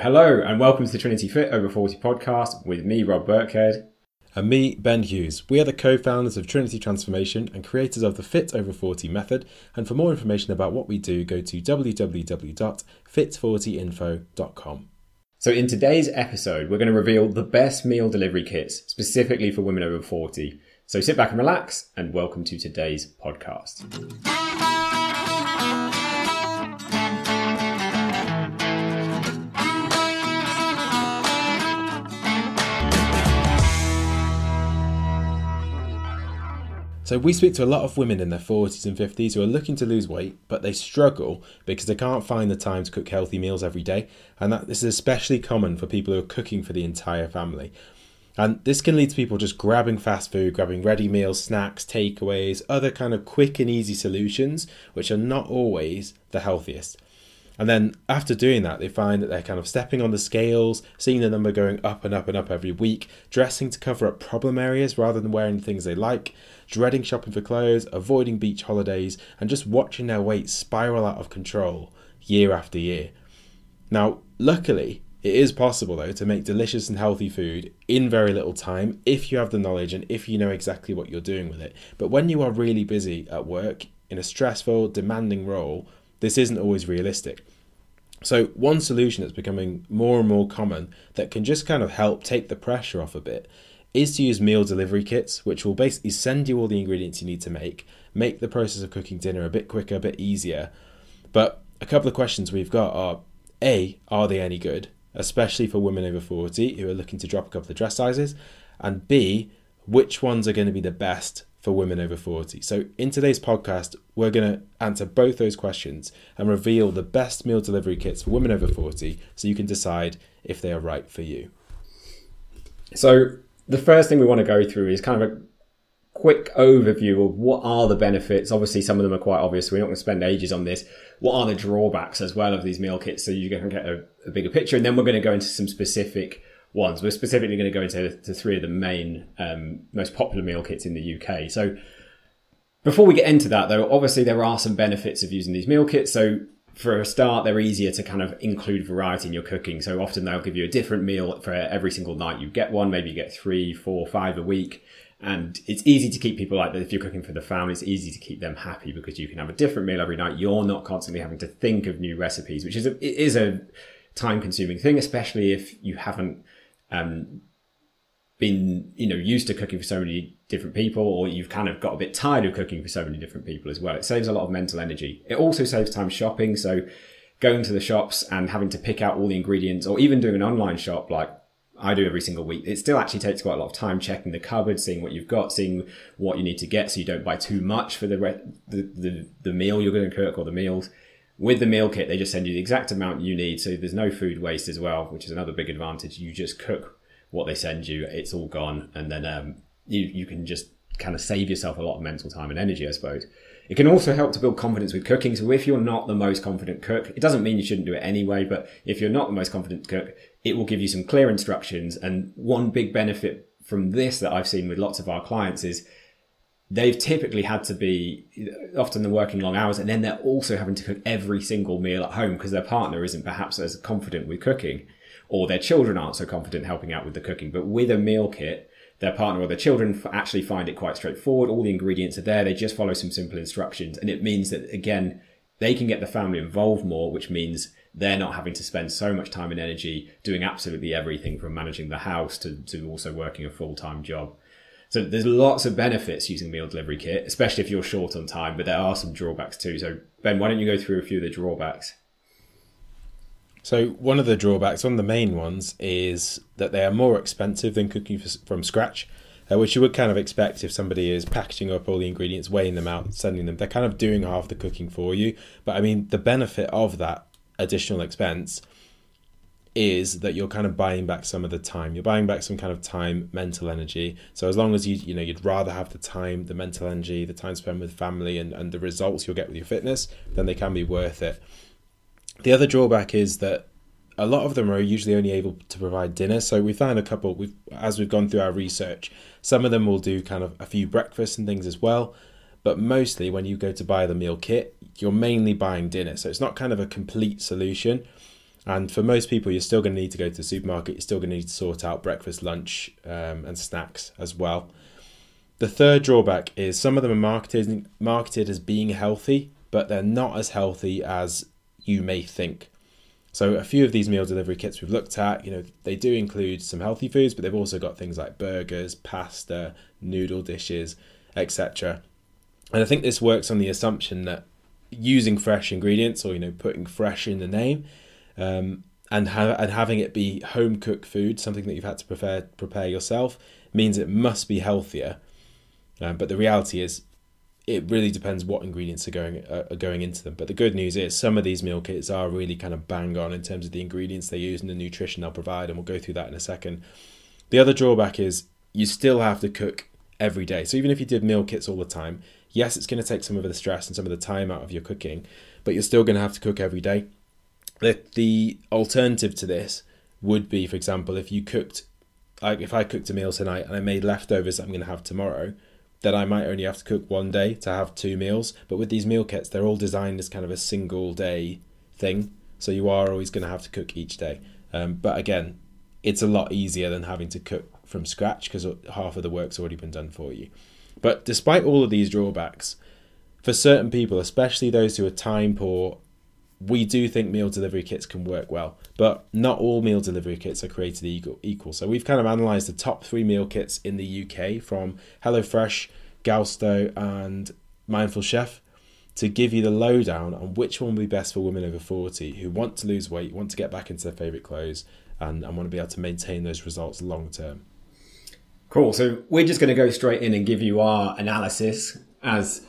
Hello, and welcome to the Trinity Fit Over 40 podcast with me, Rob Burkhead. And me, Ben Hughes. We are the co founders of Trinity Transformation and creators of the Fit Over 40 method. And for more information about what we do, go to www.fit40info.com. So, in today's episode, we're going to reveal the best meal delivery kits specifically for women over 40. So, sit back and relax, and welcome to today's podcast. So we speak to a lot of women in their 40s and 50s who are looking to lose weight, but they struggle because they can't find the time to cook healthy meals every day. And that this is especially common for people who are cooking for the entire family. And this can lead to people just grabbing fast food, grabbing ready meals, snacks, takeaways, other kind of quick and easy solutions, which are not always the healthiest. And then after doing that, they find that they're kind of stepping on the scales, seeing the number going up and up and up every week, dressing to cover up problem areas rather than wearing things they like, dreading shopping for clothes, avoiding beach holidays, and just watching their weight spiral out of control year after year. Now, luckily, it is possible though to make delicious and healthy food in very little time if you have the knowledge and if you know exactly what you're doing with it. But when you are really busy at work in a stressful, demanding role, this isn't always realistic. So, one solution that's becoming more and more common that can just kind of help take the pressure off a bit is to use meal delivery kits, which will basically send you all the ingredients you need to make, make the process of cooking dinner a bit quicker, a bit easier. But a couple of questions we've got are A, are they any good, especially for women over 40 who are looking to drop a couple of dress sizes? And B, which ones are going to be the best for women over 40. So, in today's podcast, we're going to answer both those questions and reveal the best meal delivery kits for women over 40 so you can decide if they are right for you. So, the first thing we want to go through is kind of a quick overview of what are the benefits. Obviously, some of them are quite obvious. So we're not going to spend ages on this. What are the drawbacks as well of these meal kits so you can get a, a bigger picture? And then we're going to go into some specific ones. We're specifically going to go into to three of the main, um, most popular meal kits in the UK. So before we get into that, though, obviously there are some benefits of using these meal kits. So for a start, they're easier to kind of include variety in your cooking. So often they'll give you a different meal for every single night you get one. Maybe you get three, four, five a week. And it's easy to keep people like that. If you're cooking for the family, it's easy to keep them happy because you can have a different meal every night. You're not constantly having to think of new recipes, which is a, it is a time consuming thing, especially if you haven't um, been you know used to cooking for so many different people or you've kind of got a bit tired of cooking for so many different people as well it saves a lot of mental energy it also saves time shopping so going to the shops and having to pick out all the ingredients or even doing an online shop like I do every single week. It still actually takes quite a lot of time checking the cupboard, seeing what you've got, seeing what you need to get, so you don't buy too much for the re- the, the, the meal you're going to cook or the meals. With the meal kit, they just send you the exact amount you need, so there's no food waste as well, which is another big advantage. You just cook what they send you, it's all gone, and then um, you you can just kind of save yourself a lot of mental time and energy, I suppose. It can also help to build confidence with cooking. So if you're not the most confident cook, it doesn't mean you shouldn't do it anyway, but if you're not the most confident cook, it will give you some clear instructions. And one big benefit from this that I've seen with lots of our clients is they've typically had to be often they're working long hours and then they're also having to cook every single meal at home because their partner isn't perhaps as confident with cooking or their children aren't so confident helping out with the cooking. But with a meal kit, their partner or their children actually find it quite straightforward. All the ingredients are there. They just follow some simple instructions. And it means that, again, they can get the family involved more, which means they're not having to spend so much time and energy doing absolutely everything from managing the house to, to also working a full time job. So there's lots of benefits using meal delivery kit, especially if you're short on time, but there are some drawbacks too. So Ben, why don't you go through a few of the drawbacks? So one of the drawbacks, one of the main ones, is that they are more expensive than cooking from scratch, uh, which you would kind of expect if somebody is packaging up all the ingredients, weighing them out, sending them. They're kind of doing half the cooking for you. But I mean, the benefit of that additional expense is that you're kind of buying back some of the time. You're buying back some kind of time, mental energy. So as long as you you know you'd rather have the time, the mental energy, the time spent with family, and and the results you'll get with your fitness, then they can be worth it. The other drawback is that a lot of them are usually only able to provide dinner. So we found a couple. We've as we've gone through our research, some of them will do kind of a few breakfasts and things as well. But mostly, when you go to buy the meal kit, you're mainly buying dinner. So it's not kind of a complete solution. And for most people, you're still going to need to go to the supermarket. You're still going to need to sort out breakfast, lunch, um, and snacks as well. The third drawback is some of them are marketed marketed as being healthy, but they're not as healthy as you may think. So a few of these meal delivery kits we've looked at, you know, they do include some healthy foods, but they've also got things like burgers, pasta, noodle dishes, etc. And I think this works on the assumption that using fresh ingredients or you know putting fresh in the name um, and ha- and having it be home cooked food, something that you've had to prepare prepare yourself, means it must be healthier. Um, but the reality is, it really depends what ingredients are going uh, are going into them. But the good news is, some of these meal kits are really kind of bang on in terms of the ingredients they use and the nutrition they'll provide, and we'll go through that in a second. The other drawback is you still have to cook every day. So even if you did meal kits all the time, yes, it's going to take some of the stress and some of the time out of your cooking, but you're still going to have to cook every day the the alternative to this would be, for example, if you cooked, like if I cooked a meal tonight and I made leftovers that I'm going to have tomorrow, then I might only have to cook one day to have two meals. But with these meal kits, they're all designed as kind of a single day thing, so you are always going to have to cook each day. Um, but again, it's a lot easier than having to cook from scratch because half of the work's already been done for you. But despite all of these drawbacks, for certain people, especially those who are time poor we do think meal delivery kits can work well, but not all meal delivery kits are created equal. equal. So we've kind of analysed the top three meal kits in the UK from HelloFresh, Gousto, and Mindful Chef to give you the lowdown on which one will be best for women over 40 who want to lose weight, want to get back into their favourite clothes, and, and want to be able to maintain those results long term. Cool. So we're just going to go straight in and give you our analysis as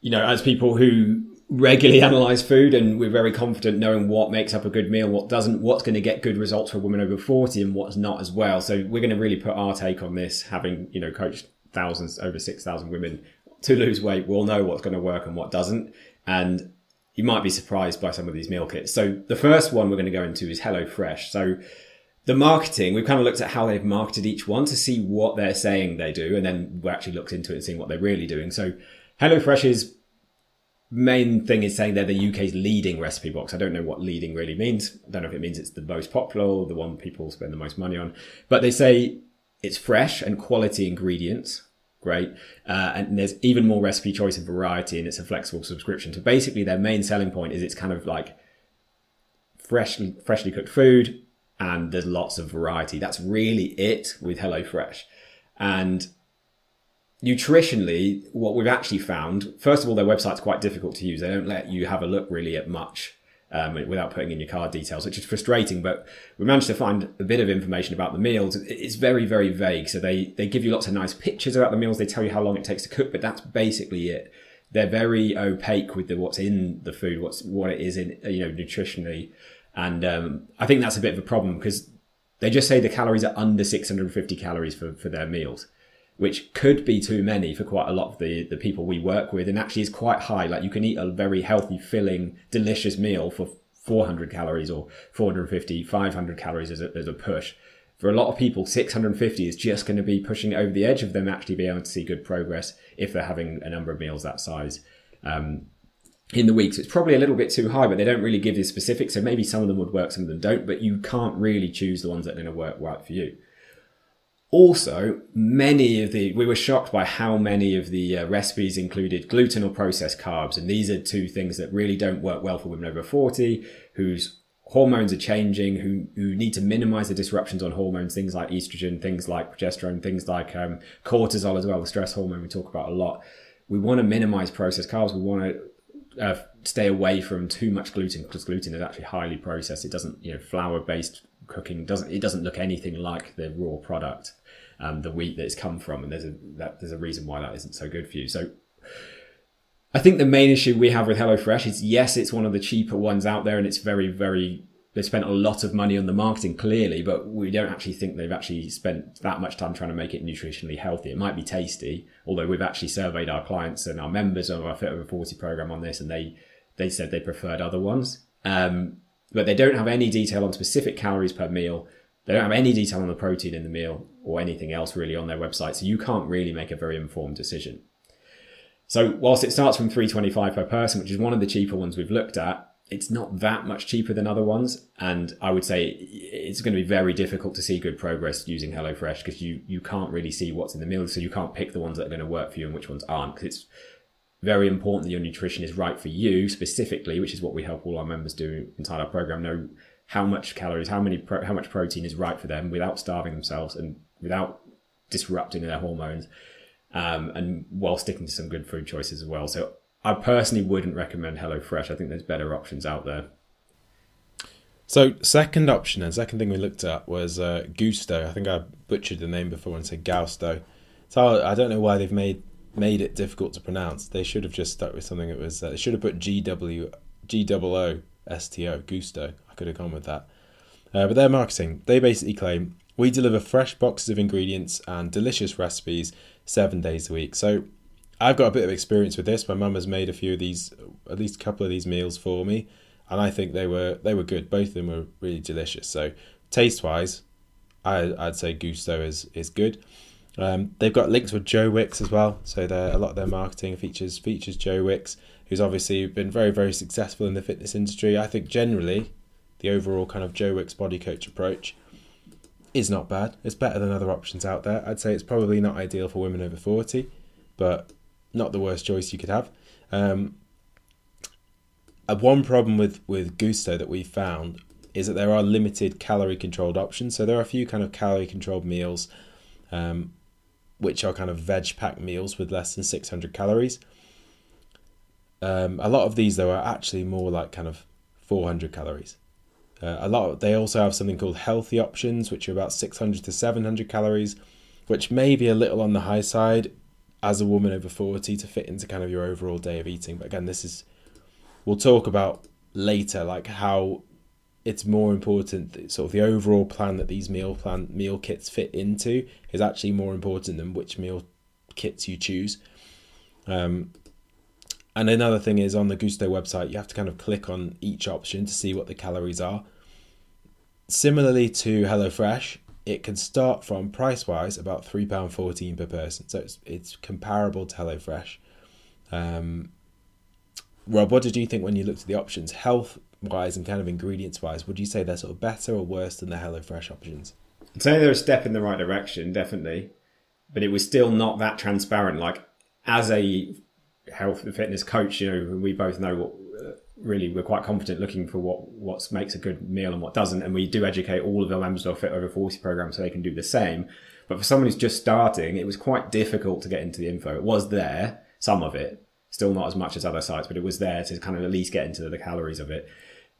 you know, as people who regularly analyze food and we're very confident knowing what makes up a good meal, what doesn't, what's going to get good results for women over 40 and what's not as well. So we're going to really put our take on this, having, you know, coached thousands, over 6,000 women to lose weight. We'll know what's going to work and what doesn't. And you might be surprised by some of these meal kits. So the first one we're going to go into is HelloFresh. So the marketing, we've kind of looked at how they've marketed each one to see what they're saying they do. And then we actually looked into it and seeing what they're really doing. So HelloFresh is main thing is saying they're the UK's leading recipe box. I don't know what leading really means. I don't know if it means it's the most popular or the one people spend the most money on. But they say it's fresh and quality ingredients. Great. Uh, and there's even more recipe choice and variety and it's a flexible subscription. So basically their main selling point is it's kind of like freshly, freshly cooked food and there's lots of variety. That's really it with HelloFresh. And nutritionally, what we've actually found, first of all, their website's quite difficult to use. They don't let you have a look really at much um, without putting in your card details, which is frustrating. But we managed to find a bit of information about the meals. It's very, very vague. So they, they give you lots of nice pictures about the meals. They tell you how long it takes to cook, but that's basically it. They're very opaque with the, what's in the food, what's what it is in you know nutritionally, and um, I think that's a bit of a problem because they just say the calories are under 650 calories for, for their meals which could be too many for quite a lot of the, the people we work with and actually is quite high. Like you can eat a very healthy, filling, delicious meal for 400 calories or 450, 500 calories as a, as a push. For a lot of people, 650 is just going to be pushing over the edge of them actually being able to see good progress if they're having a number of meals that size. Um, in the weeks. So it's probably a little bit too high, but they don't really give you specifics. So maybe some of them would work, some of them don't, but you can't really choose the ones that are going to work right for you. Also, many of the, we were shocked by how many of the uh, recipes included gluten or processed carbs. And these are two things that really don't work well for women over 40 whose hormones are changing, who, who need to minimize the disruptions on hormones, things like estrogen, things like progesterone, things like um, cortisol as well, the stress hormone we talk about a lot. We want to minimize processed carbs. We want to uh, stay away from too much gluten because gluten is actually highly processed. It doesn't, you know, flour based cooking doesn't it doesn't look anything like the raw product, um, the wheat that it's come from, and there's a that, there's a reason why that isn't so good for you. So. I think the main issue we have with HelloFresh is yes, it's one of the cheaper ones out there, and it's very, very they spent a lot of money on the marketing clearly, but we don't actually think they've actually spent that much time trying to make it nutritionally healthy. It might be tasty, although we've actually surveyed our clients and our members of our Fit Over 40 program on this, and they they said they preferred other ones. Um, but they don't have any detail on specific calories per meal. They don't have any detail on the protein in the meal or anything else really on their website. So you can't really make a very informed decision. So whilst it starts from 325 per person, which is one of the cheaper ones we've looked at, it's not that much cheaper than other ones. And I would say it's going to be very difficult to see good progress using HelloFresh because you, you can't really see what's in the meal. So you can't pick the ones that are going to work for you and which ones aren't because it's very important that your nutrition is right for you specifically, which is what we help all our members do inside our program. Know how much calories, how many, pro- how much protein is right for them without starving themselves and without disrupting their hormones, um, and while sticking to some good food choices as well. So I personally wouldn't recommend HelloFresh. I think there's better options out there. So second option and second thing we looked at was uh, Gousto. I think I butchered the name before and said Gausto. So I don't know why they've made made it difficult to pronounce. They should have just stuck with something that was. Uh, they should have put G W G O O S T O Gusto. I could have gone with that. Uh, but their marketing, they basically claim we deliver fresh boxes of ingredients and delicious recipes seven days a week. So I've got a bit of experience with this. My mum has made a few of these, at least a couple of these meals for me, and I think they were they were good. Both of them were really delicious. So taste wise, I, I'd say Gousto is is good. Um, they've got links with Joe Wicks as well, so a lot of their marketing features features Joe Wicks, who's obviously been very very successful in the fitness industry. I think generally, the overall kind of Joe Wicks body coach approach is not bad. It's better than other options out there. I'd say it's probably not ideal for women over forty, but not the worst choice you could have. Um, uh, one problem with with Gousto that we found is that there are limited calorie controlled options. So there are a few kind of calorie controlled meals, um, which are kind of veg pack meals with less than 600 calories. Um, a lot of these though are actually more like kind of 400 calories. Uh, a lot. Of, they also have something called healthy options, which are about 600 to 700 calories, which may be a little on the high side as a woman over 40 to fit into kind of your overall day of eating. But again, this is, we'll talk about later, like how it's more important, that sort of the overall plan that these meal plan meal kits fit into is actually more important than which meal kits you choose. Um, and another thing is on the Gousto website, you have to kind of click on each option to see what the calories are. Similarly to HelloFresh, it can start from price wise about £3.14 per person. So it's, it's comparable to HelloFresh. Um, Rob, what did you think when you looked at the options, health wise and kind of ingredients wise? Would you say they're sort of better or worse than the HelloFresh options? I'd say they're a step in the right direction, definitely. But it was still not that transparent. Like, as a health and fitness coach, you know, we both know what uh, really we're quite confident looking for what what makes a good meal and what doesn't, and we do educate all of our members of our Fit Over Forty program so they can do the same. But for someone who's just starting, it was quite difficult to get into the info. It was there, some of it, still not as much as other sites, but it was there to kind of at least get into the calories of it.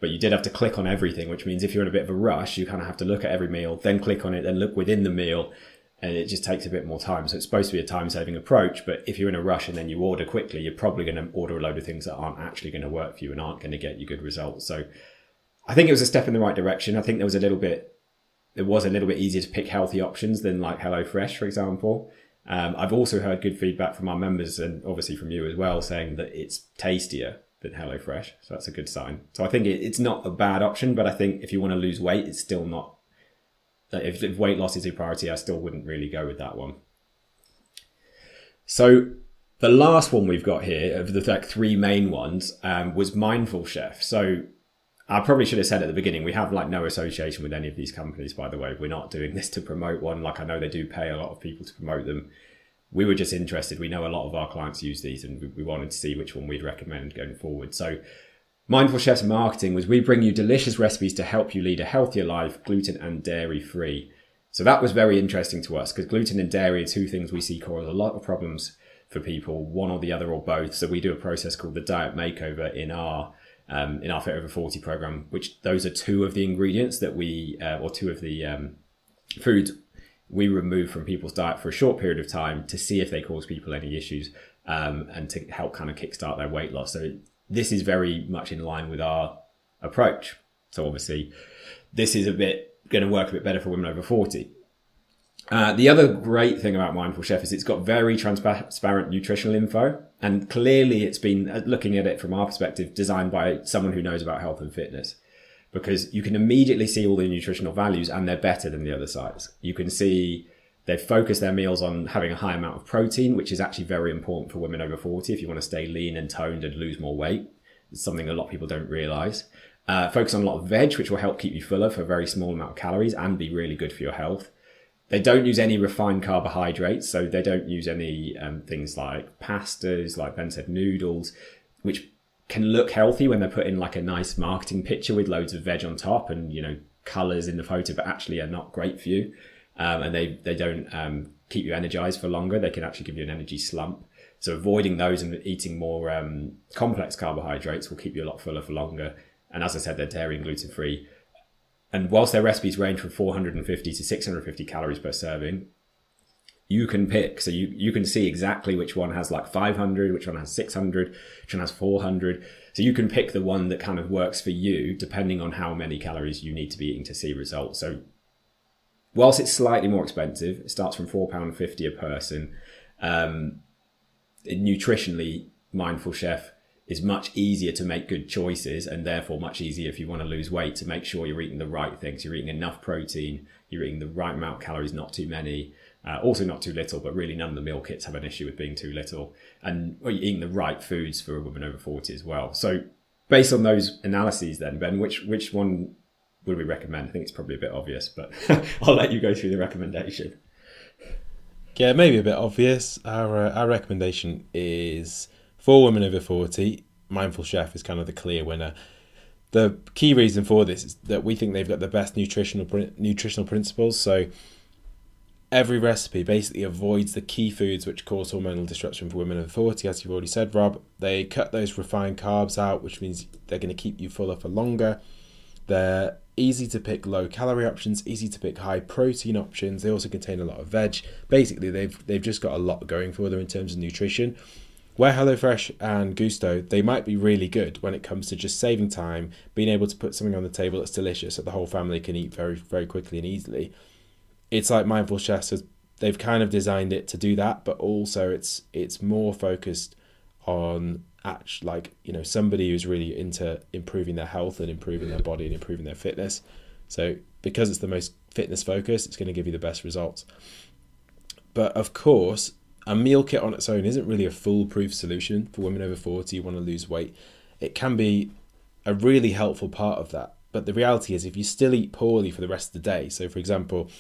But you did have to click on everything, which means if you're in a bit of a rush, you kind of have to look at every meal, then click on it, then look within the meal, and it just takes a bit more time. So it's supposed to be a time saving approach, but if you're in a rush and then you order quickly, you're probably going to order a load of things that aren't actually going to work for you and aren't going to get you good results. So I think it was a step in the right direction. I think there was a little bit, it was a little bit easier to pick healthy options than like HelloFresh, for example. Um, I've also heard good feedback from our members and obviously from you as well, saying that it's tastier than HelloFresh. So that's a good sign. So I think it, it's not a bad option, but I think if you want to lose weight, it's still not if, if weight loss is a priority, I still wouldn't really go with that one. So the last one we've got here of the like three main ones um, was Mindful Chef. So I probably should have said at the beginning, we have like no association with any of these companies, by the way. We're not doing this to promote one. Like I know they do pay a lot of people to promote them. We were just interested. We know a lot of our clients use these and we, wanted to see which one we'd recommend going forward. So Mindful Chef's marketing was we bring you delicious recipes to help you lead a healthier life, gluten and dairy free. So that was very interesting to us because gluten and dairy are two things we see cause a lot of problems for people, one or the other or both. So we do a process called the diet makeover in our um, in our Fit Over 40 program, which those are two of the ingredients that we, uh, or two of the um, foods we remove from people's diet for a short period of time to see if they cause people any issues um, and to help kind of kickstart their weight loss. So this is very much in line with our approach. So obviously, this is a bit going to work a bit better for women over 40. Uh, the other great thing about Mindful Chef is it's got very transparent nutritional info. And clearly, it's been, uh, looking at it from our perspective, designed by someone who knows about health and fitness. Because you can immediately see all the nutritional values and they're better than the other sites. You can see they've focused their meals on having a high amount of protein, which is actually very important for women over 40 if you want to stay lean and toned and lose more weight. It's something a lot of people don't realize. Uh, focus on a lot of veg, which will help keep you fuller for a very small amount of calories and be really good for your health. They don't use any refined carbohydrates, so they don't use any um, things like pastas, like Ben said, noodles, which can look healthy when they're put in like a nice marketing picture with loads of veg on top and you know colors in the photo, but actually are not great for you. Um, and they they don't um, keep you energized for longer. They can actually give you an energy slump. So avoiding those and eating more um, complex carbohydrates will keep you a lot fuller for longer. And as I said, they're dairy and gluten free. And whilst their recipes range from 450 to 650 calories per serving, you can pick. So you, you can see exactly which one has like 500, which one has 600, which one has 400. So you can pick the one that kind of works for you depending on how many calories you need to be eating to see results. So whilst it's slightly more expensive, it starts from £4.50 a person. Um, nutritionally, Mindful Chef is much easier to make good choices and therefore much easier if you want to lose weight to make sure you're eating the right things. You're eating enough protein, you're eating the right amount of calories, not too many. Uh, also, not too little, but really none of the meal kits have an issue with being too little. And well, eating the right foods for a woman over 40 as well. So, based on those analyses, then, Ben, which, which one would we recommend? I think it's probably a bit obvious, but I'll let you go through the recommendation. Yeah, maybe a bit obvious. Our uh, our recommendation is for women over forty. Mindful Chef is kind of the clear winner. The key reason for this is that we think they've got the best nutritional nutritional principles. So every recipe basically avoids the key foods which cause hormonal disruption for women over 40 as you've already said rob they cut those refined carbs out which means they're going to keep you fuller for longer they're easy to pick low calorie options, easy to pick high protein options. They also contain a lot of veg. Basically, they've they've just got a lot going for them in terms of nutrition. Where HelloFresh and Gousto, they might be really good when it comes to just saving time, being able to put something on the table that's delicious that the whole family can eat very, very quickly and easily. It's like Mindful Chefs has they've kind of designed it to do that, but also it's it's more focused on actually like you know somebody who's really into improving their health and improving their body and improving their fitness. So because it's the most fitness focused it's going to give you the best results. But of course a meal kit on its own isn't really a foolproof solution for women over 40 who want to lose weight. It can be a really helpful part of that. But the reality is if you still eat poorly for the rest of the day so for example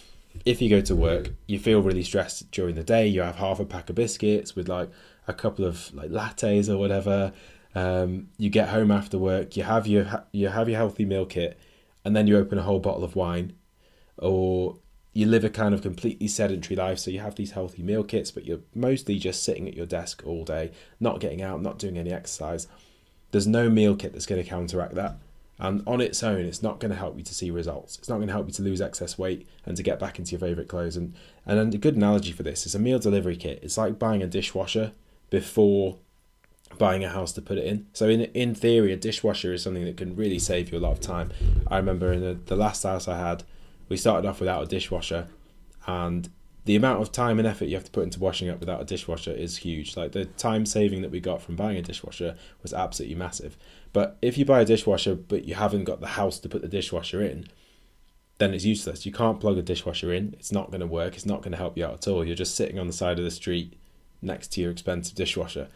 if you go to work you feel really stressed during the day you have half a pack of biscuits with like a couple of like lattes or whatever. Um, you get home after work, you have your you have your healthy meal kit, and then you open a whole bottle of wine, or you live a kind of completely sedentary life. So you have these healthy meal kits, but you're mostly just sitting at your desk all day, not getting out, not doing any exercise. There's no meal kit that's going to counteract that. And on its own, it's not going to help you to see results. It's not going to help you to lose excess weight and to get back into your favorite clothes. And and a good analogy for this is a meal delivery kit. It's like buying a dishwasher before buying a house to put it in. So in in theory, a dishwasher is something that can really save you a lot of time. I remember in the, the last house I had, we started off without a dishwasher, and the amount of time and effort you have to put into washing up without a dishwasher is huge. Like the time saving that we got from buying a dishwasher was absolutely massive. But if you buy a dishwasher but you haven't got the house to put the dishwasher in, then it's useless. You can't plug a dishwasher in. It's not going to work. It's not going to help you out at all. You're just sitting on the side of the street next to your expensive dishwasher,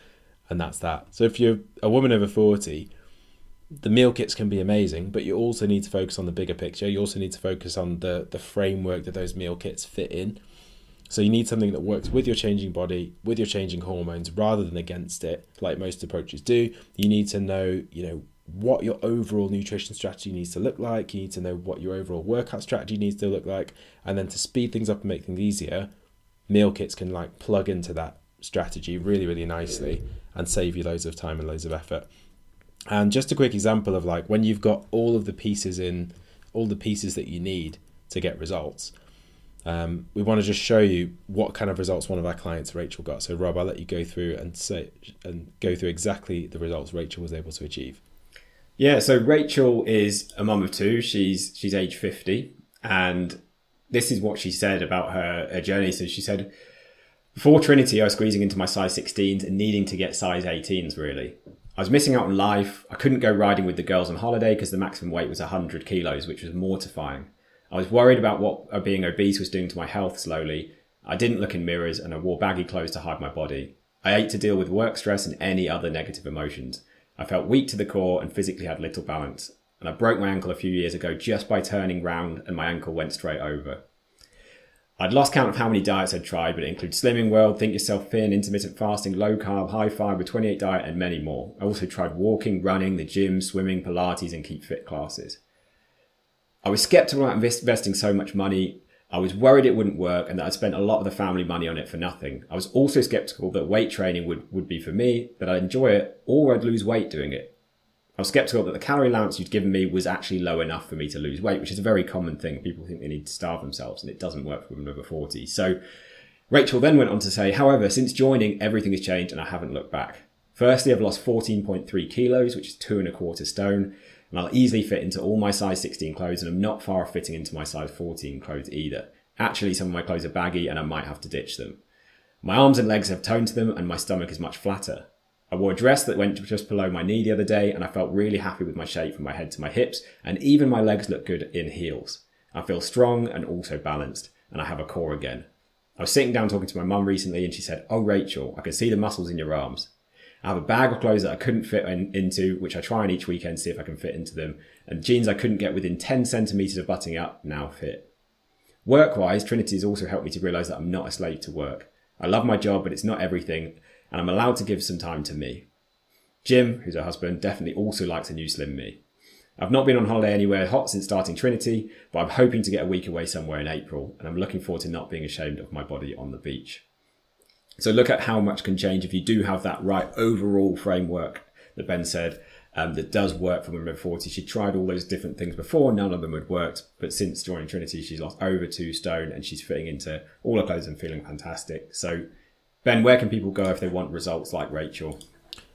and that's that. So if you're a woman over 40, the meal kits can be amazing, but you also need to focus on the bigger picture. You also need to focus on the, the framework that those meal kits fit in. So you need something that works with your changing body, with your changing hormones, rather than against it, like most approaches do. You need to know, you know, what your overall nutrition strategy needs to look like. You need to know what your overall workout strategy needs to look like, and then to speed things up and make things easier, meal kits can like plug into that strategy really, really nicely and save you loads of time and loads of effort. And just a quick example of like when you've got all of the pieces in, all the pieces that you need to get results. Um, we want to just show you what kind of results one of our clients, Rachel, got. So, Rob, I'll let you go through and say and go through exactly the results Rachel was able to achieve. Yeah, so Rachel is a mum of two. She's she's age fifty, and this is what she said about her, her journey. So she said, before Trinity, I was squeezing into my size 16s and needing to get size 18s, really. I was missing out on life. I couldn't go riding with the girls on holiday because the maximum weight was 100 kilos, which was mortifying. I was worried about what being obese was doing to my health slowly. I didn't look in mirrors and I wore baggy clothes to hide my body. I ate to deal with work stress and any other negative emotions. I felt weak to the core and physically had little balance. And I broke my ankle a few years ago just by turning round and my ankle went straight over. I'd lost count of how many diets I'd tried, but it includes Slimming World, Think Yourself Thin, intermittent fasting, low carb, high fiber, 28 diet, and many more. I also tried walking, running, the gym, swimming, Pilates, and keep fit classes. I was skeptical about investing so much money. I was worried it wouldn't work and that I'd spent a lot of the family money on it for nothing. I was also skeptical that weight training would, would be for me, that I'd enjoy it, or I'd lose weight doing it. I was skeptical that the calorie allowance you'd given me was actually low enough for me to lose weight, which is a very common thing. People think they need to starve themselves, and it doesn't work for women over 40. So Rachel then went on to say, however, since joining, everything has changed and I haven't looked back. Firstly, I've lost 14.3 kilos, which is two and a quarter stone, and I'll easily fit into all my size 16 clothes, and I'm not far off fitting into my size 14 clothes either. Actually, some of my clothes are baggy and I might have to ditch them. My arms and legs have tone to them, and my stomach is much flatter. I wore a dress that went just below my knee the other day and I felt really happy with my shape from my head to my hips and even my legs look good in heels. I feel strong and also balanced and I have a core again. I was sitting down talking to my mum recently and she said, Oh Rachel, I can see the muscles in your arms. I have a bag of clothes that I couldn't fit in, into, which I try on each weekend to see if I can fit into them, and jeans I couldn't get within 10 centimetres of butting up now fit. Work wise, Trinity has also helped me to realise that I'm not a slave to work. I love my job, but it's not everything, and I'm allowed to give some time to me. Jim, who's her husband, definitely also likes a new Slim Me. I've not been on holiday anywhere hot since starting Trinity, but I'm hoping to get a week away somewhere in April, and I'm looking forward to not being ashamed of my body on the beach. So look at how much can change if you do have that right overall framework that Ben said um, that does work for women over 40. She tried all those different things before, none of them had worked, but since joining Trinity, she's lost over two stone and she's fitting into all her clothes and feeling fantastic. So Ben, where can people go if they want results like Rachel?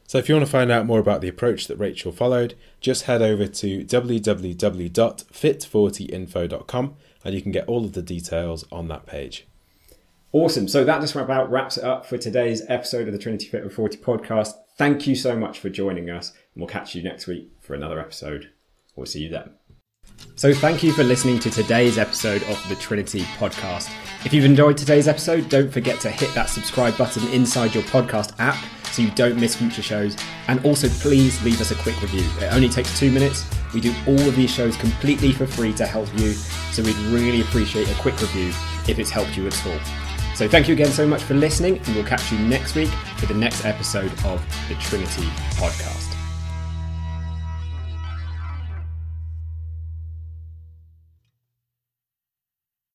So, if you want to find out more about the approach that Rachel followed, just head over to www.fit40info.com and you can get all of the details on that page. Awesome. So, that just about wraps it up for today's episode of the Trinity Fit for 40 podcast. Thank you so much for joining us, and we'll catch you next week for another episode. We'll see you then. So, thank you for listening to today's episode of the Trinity podcast. If you've enjoyed today's episode, don't forget to hit that subscribe button inside your podcast app so you don't miss future shows. And also, please leave us a quick review. It only takes two minutes. We do all of these shows completely for free to help you, so we'd really appreciate a quick review if it's helped you at all. So, thank you again so much for listening, and we'll catch you next week for the next episode of the Trinity podcast.